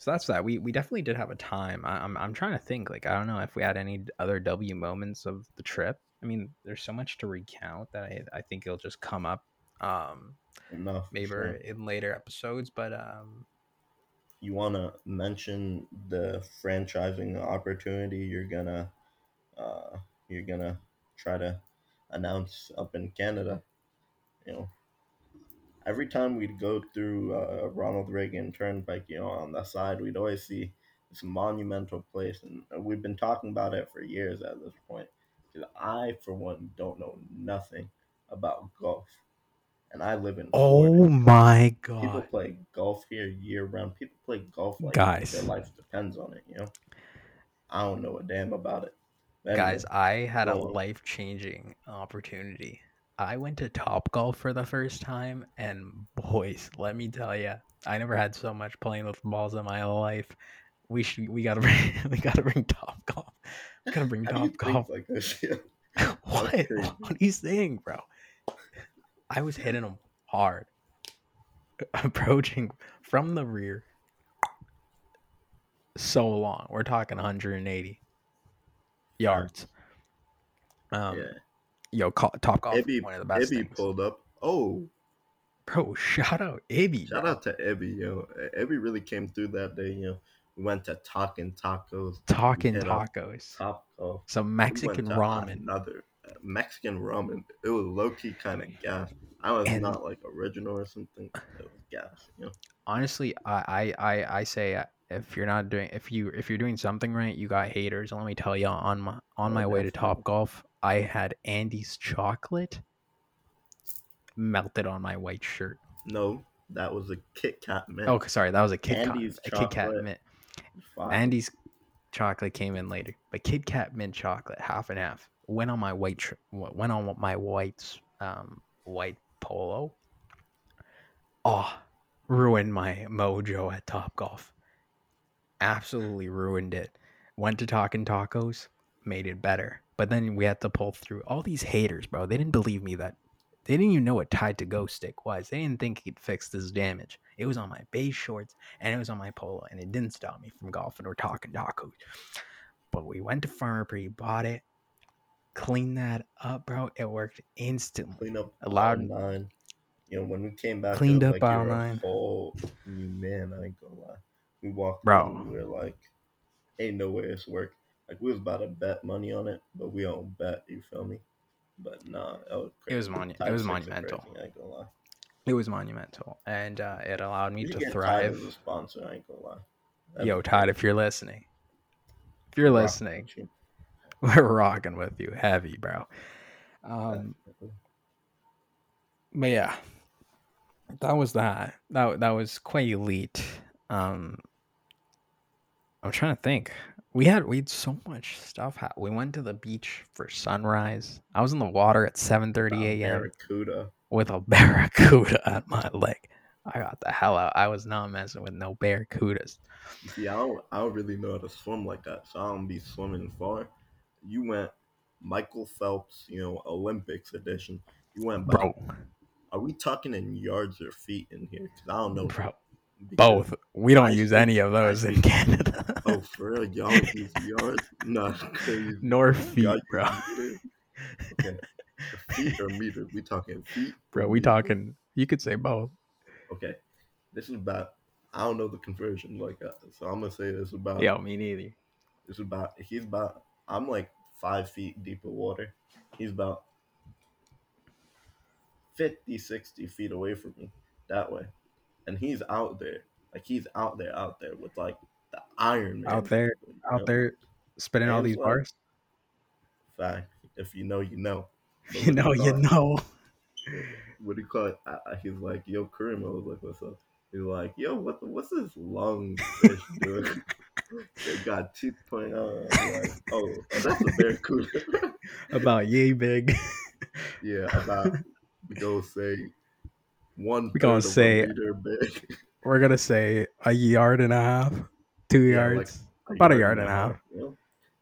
so that's that. We we definitely did have a time. I, I'm I'm trying to think. Like I don't know if we had any other W moments of the trip. I mean, there's so much to recount that I I think it'll just come up. Um, Enough. maybe sure. in later episodes, but um, You wanna mention the franchising opportunity you're gonna uh you're gonna try to announce up in Canada. You know, every time we'd go through uh, Ronald Reagan Turnpike, you know, on that side, we'd always see this monumental place, and we've been talking about it for years at this point. 'Cause I, for one, don't know nothing about golf, and I live in oh Florida. my god! People play golf here year round. People play golf like Guys. their life depends on it. You know, I don't know a damn about it. But guys, I had a life changing opportunity. I went to Top Golf for the first time, and boys, let me tell you, I never had so much playing with balls in my life. We should, we gotta bring, we gotta bring Top Golf. We gotta bring how do you Top Golf. like this? Yeah. what? What are you saying, bro? I was hitting them hard, approaching from the rear. So long. We're talking 180 yards. Um, yeah. Yo, call, Top Golf, Ibby, one of the best Ibby things. pulled up. Oh, Bro, shout out Ibby. shout bro. out to Ebby, yo. Ebby really came through that day, you know. We went to Talking Tacos, Talking tacos. Top Golf. Some Mexican to ramen. Another uh, Mexican ramen. It was low key kind of gas. I was And- not like original or something. It was gas, you know. Honestly, I, I, I, I say uh, if you're not doing if you if you're doing something right, you got haters. Let me tell you, on my on Oh, my way to. Top Golf, I had Andes chocolate melted on my white shirt. No, that was a Kit Kat mint. Oh, sorry, that was a Kit Kat. Andes A Kit Kat mint. Fire. Andes chocolate came in later, but Kit Kat mint chocolate, half and half, went on my white went on my white um white polo. Oh, ruined my mojo at Top Golf. Absolutely ruined it. Went to Talking Tacos, made it better. But then we had to pull through all these haters, bro. They didn't believe me that they didn't even know what Tide to Go stick was. They didn't think he'd fix this damage. It was on my base shorts and it was on my polo, and it didn't stop me from golfing or talking tacos. But we went to Farmer Pre, bought it, cleaned that up, bro. It worked instantly. Clean up Allowed- nine. You know, when we came back, Cleaned was up like nine. New man, I ain't gonna lie. We walked Bro. we were like, ain't no way it's work. Like we was about to bet money on it, but we don't bet. You feel me? But nah, was It was monu- it was monumental. crazy, I ain't gonna lie. It was monumental, and uh, it allowed me We to get Tide thrive. as a sponsor. I ain't gonna lie. That'd Yo, Todd, if you're listening, if you're Rock listening, you. we're rocking with you, heavy, bro. Um, but yeah, that was that. That that was quite elite. Um, I'm trying to think. We had we had so much stuff. We went to the beach for sunrise. I was in the water at 7:30 Nah, a.m. Barracuda. with a barracuda at my leg. I got the hell out. I was not messing with no barracudas, See, I don't, I don't really know how to swim like that, so I don't be swimming far. You went Michael Phelps, you know, Olympics edition. You went by. bro. Are we talking in yards or feet in here? Because I don't know. Bro, both. We don't I use any of those in Canada. Oh, for real? Y'all use yards? No. Nor feet, Y'all bro. Okay. Feet or meters? We talking feet? Bro, we talking. You could say both. Okay, this is about I don't know the conversion like that, so I'm gonna say this about. Yo, me neither. It's about. He's about. I'm like five feet deep of water. He's about 50, 60 feet away from me that way, and he's out there. Like he's out there, out there with like the Iron Man Out there, you Out know? there spitting all these like- bars. Fact. If you know, you know. But You know, you it? know. what do you call it? I, I, he's like, yo, Kareem. I was like, what's up? He's like, yo, what the, what's this long fish doing? it got teeth pointing out. Like, oh, oh, that's a barracuda. About yay big. yeah, about go say one. We gonna a say- meter big. We're gonna say a yard and a half, two Yeah, like yards. About a yard and a half. you know?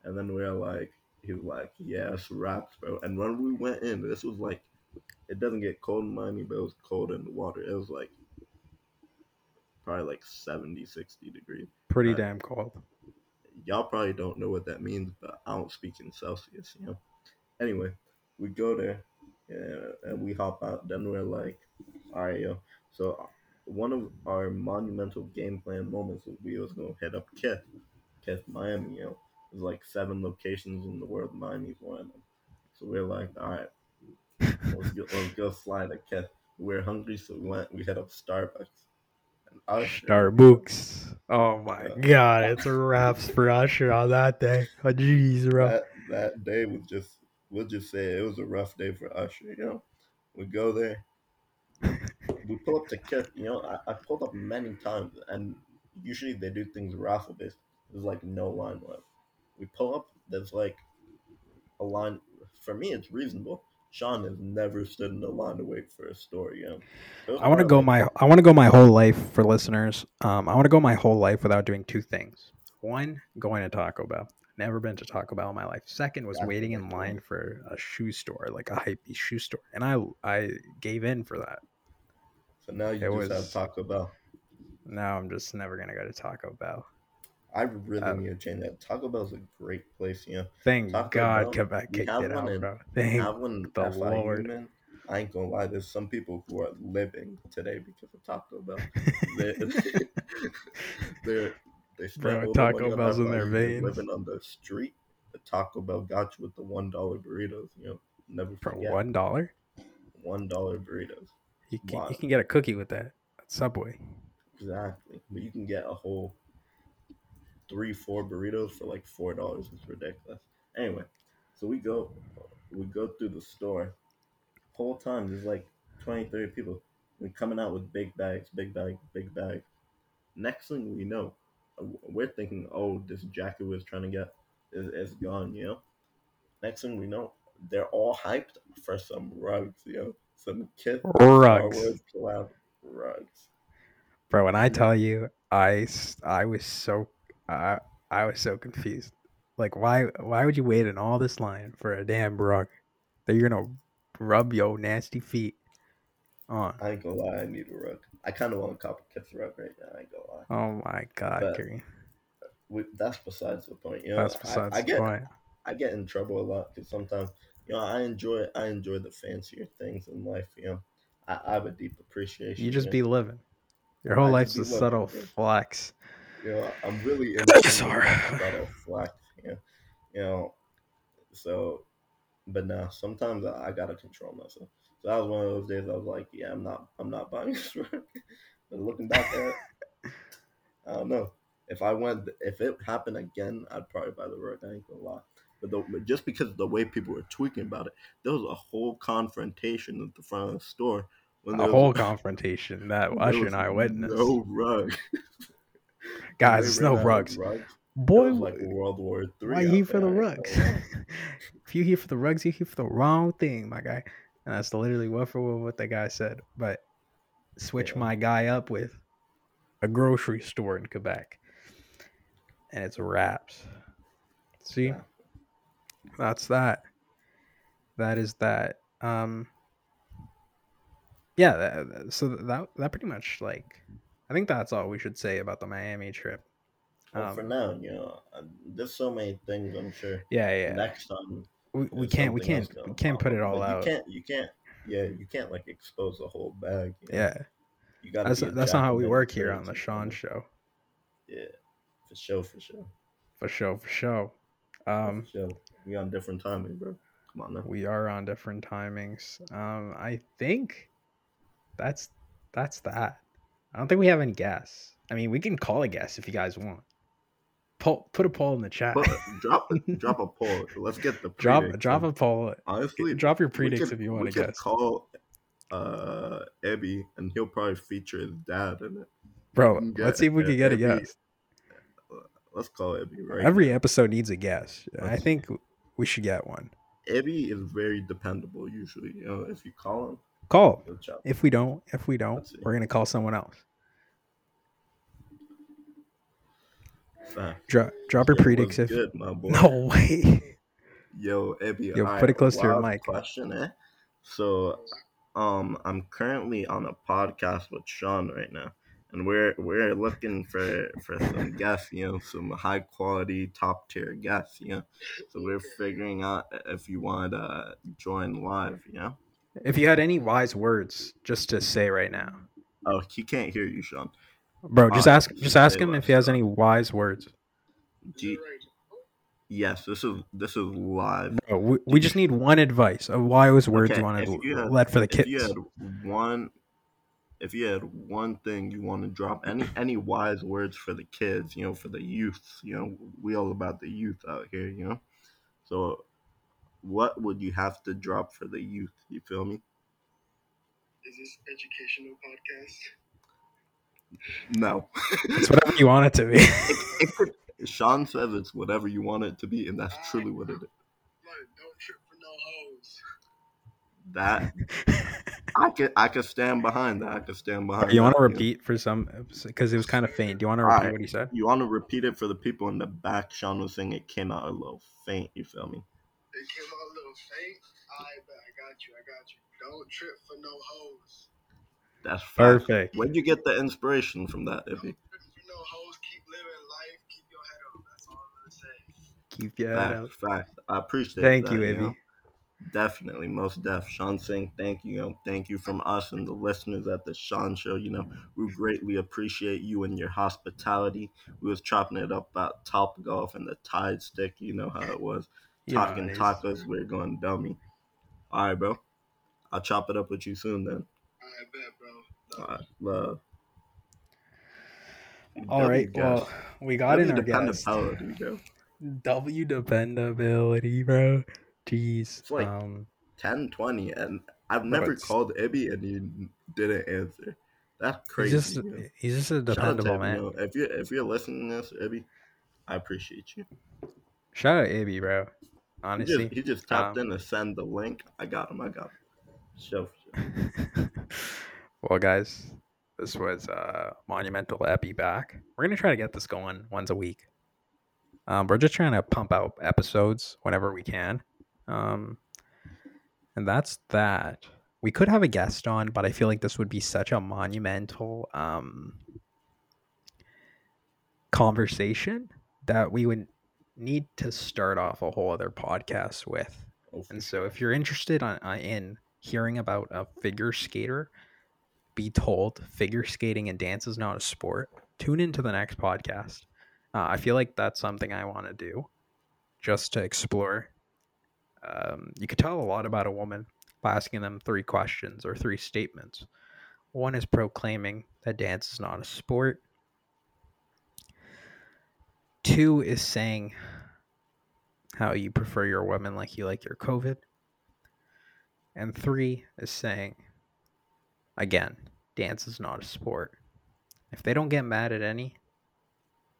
And then we're like, he's like, yeah, it's wraps, bro. And when we went in, this was like, it doesn't get cold in Miami, but it was cold in the water. It was like probably like 70, 60 degrees. Pretty damn cold. Y'all probably don't know what that means, but I don't speak in Celsius, you know? Anyway, we go there and we hop out. Then we're like, all right, yo. So one of our monumental game plan moments was we was to head up Kith, Kith, Miami, you know? There's like seven locations in the world. Miami's one of them. So we're like, all right, let's go, let's go slide at Kith. We're hungry, so we went. We head up Starbucks. And Usher, Starbucks. Oh my Yeah. god, it's a wraps for Usher on that day. Oh jeez, bro. that that day was just we'll just say it was a rough day for Usher, you know. We go there. We pull up to Kith, you know, I, I pulled up many times and usually they do things raffle based. There's like no line left. We pull up, there's like a line for me it's reasonable. Sean has never stood in a line to wait for a store, you know. I want to go my I want to go my whole life for listeners. Um, I want to go my whole life without doing two things. One, going to Taco Bell. Never been to Taco Bell in my life. Second was That's waiting in line for a shoe store, like a hypey shoe store, and I I gave in for that. So now you it just was- have Taco Bell. Now I'm just never gonna go to Taco Bell. I really Uh, need to change that. Taco Bell's a great place, you know. Thank Taco God Bell, Quebec kicked have it one out, in- bro. Thank have one the Lord. man. I ain't gonna lie, there's some people who are living today because of Taco Bell. They, they're they spend Bro, the Taco Bell's in their veins. Living on the street, the Taco Bell got you with the one dollar burritos. You know, never forget. for one dollar. one dollar burritos. You can Wow. you can get a cookie with that Subway. Exactly, but you can get a whole three, four burritos for like four dollars. It's ridiculous. Anyway, so we go, we go through the store. Whole time there's like 20, 30 people. We're coming out with big bags, big bag, big bag. Next thing we know, we're thinking, oh, this jacket we was trying to get is, is gone, you know. Next thing we know, they're all hyped for some rugs, you know, some kid Rugs. rugs. Bro, when I tell you, I, I was so I I was so confused. Like, why why would you wait in all this line for a damn rug that you're gonna rub your nasty feet on? I ain't gonna lie, I need a rug. I kind of want a cop a Kith rug right now. I ain't gonna lie. Oh my god, Kareem. We, that's besides the point. You know, That's besides I, the get point. I get in trouble a lot because sometimes you know I enjoy I enjoy the fancier things in life. You know, I, I have a deep appreciation. You just be living. Your whole I life's a subtle living, flex. you know, I'm really into Sorry. subtle flex. You know, you know, so, but now sometimes I, I gotta control myself. So that was one of those days I was like, yeah, I'm not, I'm not buying this rug. but looking back at it, I don't know. If I went, if it happened again, I'd probably buy the rug. I ain't gonna lie. But, the, but just because of the way people were tweaking about it, there was a whole confrontation at the front of the store. When A was- whole confrontation that Usher and I witnessed. No rug. Guys, no rugs. rugs. Boy, like World War Three. why you here for the there, I ain't rugs? if you here for the rugs, you here for the wrong thing, my guy. And that's literally what for what the guy said. But switch Yeah. my guy up with a grocery store in Quebec, and it's wraps. See, Yeah. That's that. That is that. Um. Yeah. That, so that that pretty much like, I think that's all we should say about the Miami trip. Well, Um, for now, you know, uh, there's so many things. I'm sure Yeah, yeah. next time we, we can't we can't we can't put it all out. You can't. You can't. Yeah, you can't like expose the whole bag. you know? Yeah. You gotta That's that's not how we work here on the Sean show. Yeah, for sure, for sure, For sure, for sure. Um, sure. We on different timing, bro. Come on now. we are on different timings. Um, I think that's that's that. I don't think we have any guests. I mean, we can call a guest if you guys want. Poll, put a poll in the chat. Put, drop drop a poll. Let's get the drop prediction. drop a poll. Honestly, Drop your predicts if you want to guess, Call uh Ebby, and he'll probably feature his dad in it. bro. Let's see if we can get a guest. Let's call Ebby right. Every episode needs a guest. I Let's- think we should get one. Ebby is very dependable. Usually, you know, if you call him, Call. If we don't, if we don't, Let's we're gonna call someone else. Fact. Drop drop your Yo, predicts if good, my boy. no way. Yo, Ebby, Yo, put it close to your mic. Question, eh? So, um, I'm currently on a podcast with Sean right now, and we're we're looking for for some guests, you know, some high quality, top tier guests, you know. So we're figuring out if you want to join live, you know. If you had any wise words just to say right now, Oh, he can't hear you, Sean. bro, just ask just ask him if he has any wise words. You- yes, this is this is live. Bro, we, we just need one advice of wise words Okay, you want to had- let for the if you kids. had one if you had one thing you want to drop any any wise words for the kids you know for the youth you know we all about the youth out here you know? So what would you have to drop for the youth? You feel me? Is this educational podcast? no. It's whatever you want it to be. it, it could, sean says it's whatever you want it to be and that's truly what it is Look, don't trip for no hoes. That i could i could stand behind that i could stand behind you want to repeat for some because it was kind of faint. Do you want to repeat right. what he said? you want to repeat it for the people in the back sean was saying it came out a little faint you feel me It came out a little faint. I bet I got you. I got you. Don't trip for no hoes. That's fact. Perfect. Where'd you get the inspiration from that, Don't Ibby? trip for hoes. Keep living life. Keep your head up. That's all I'm gonna say. Keep your head up. Fact, fact. I appreciate it. Thank that, you, know? Ivy. Definitely, most def. Sean saying thank you. you know, thank you from us and the listeners at the Sean Show. You know, we greatly appreciate you and your hospitality. We was chopping it up about Top Golf and the Tide Stick. You know how it was. You know Talking it is. tacos, we're going dummy. All right, bro. I'll chop it up with you soon then. I bet, bro. All right, love. All W right. Well, we got in our guest. dependability, bro. W dependability, bro. Jeez. It's like- um, 10, 10 20 and i've Bro, never it's- called ibby and you didn't answer that's he's crazy just you he's just a Shout out to dependable Ibby, man. if you if you're listening to this ibby i appreciate you Shout out Abby, bro. he Honestly. just, he just tapped um, in to send the link i got him i got him show well, guys, this was uh, Monumental Epi back. We're gonna try to get this going once a week. Um, we're just trying to pump out episodes whenever we can. Um, and that's that. We could have a guest on, but I feel like this would be such a monumental um, conversation that we would need to start off a whole other podcast with. Oh, for And so, if you're interested on, uh, in hearing about a figure skater, be told figure skating and dance is not a sport. Tune into the next podcast. Uh, I feel like that's something I want to do, just to explore. Um, you could tell a lot about a woman by asking them three questions or three statements. One is proclaiming that dance is not a sport. Two is saying how you prefer your women like you like your COVID. And three is saying, again, dance is not a sport. If they don't get mad at any,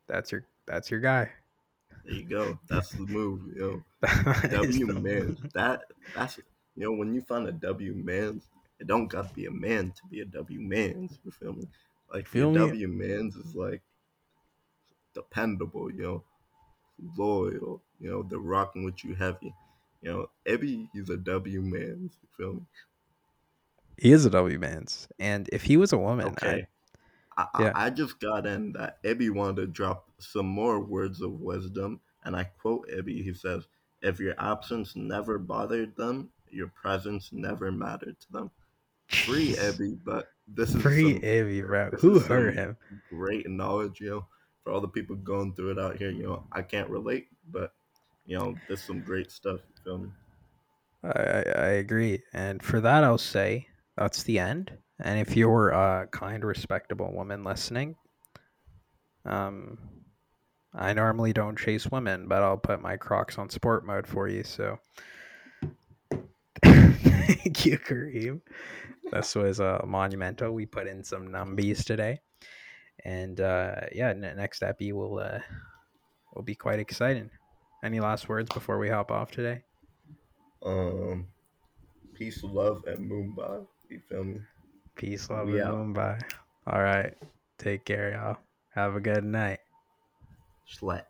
that's your that's your guy. There you go. That's the move yo. W man. that that's you know when you find a w man it don't got to be a man to be a w man you feel me? Like Feel me? w mans is like dependable you know loyal you know they're rocking with you heavy. You know Ebby he's a w man you feel me? He is a W man's, and if he was a woman, okay. I, yeah. I, I just got in that Ebby wanted to drop some more words of wisdom and I quote Ebby he says if your absence never bothered them your presence never mattered to them free Ebby, but this is Free some- Ivy, bro. Who some him? great knowledge, you know, for all the people going through it out here. You know, I can't relate, but you know, there's some great stuff. You feel me? I, I I agree. And for that, I'll say that's the end. And if you're a kind, respectable woman listening, um, I normally don't chase women, but I'll put my Crocs on sport mode for you. So thank you, Kareem. This was uh, monumental. We put in some numbies today, and uh, yeah, ne- next epi will uh, will be quite exciting. Any last words before we hop off today? Um, peace, love, and Mumbai. You feel me? Peace, love, We and out. Mumbai. All right. Take care, y'all. Have a good night. Schlatt.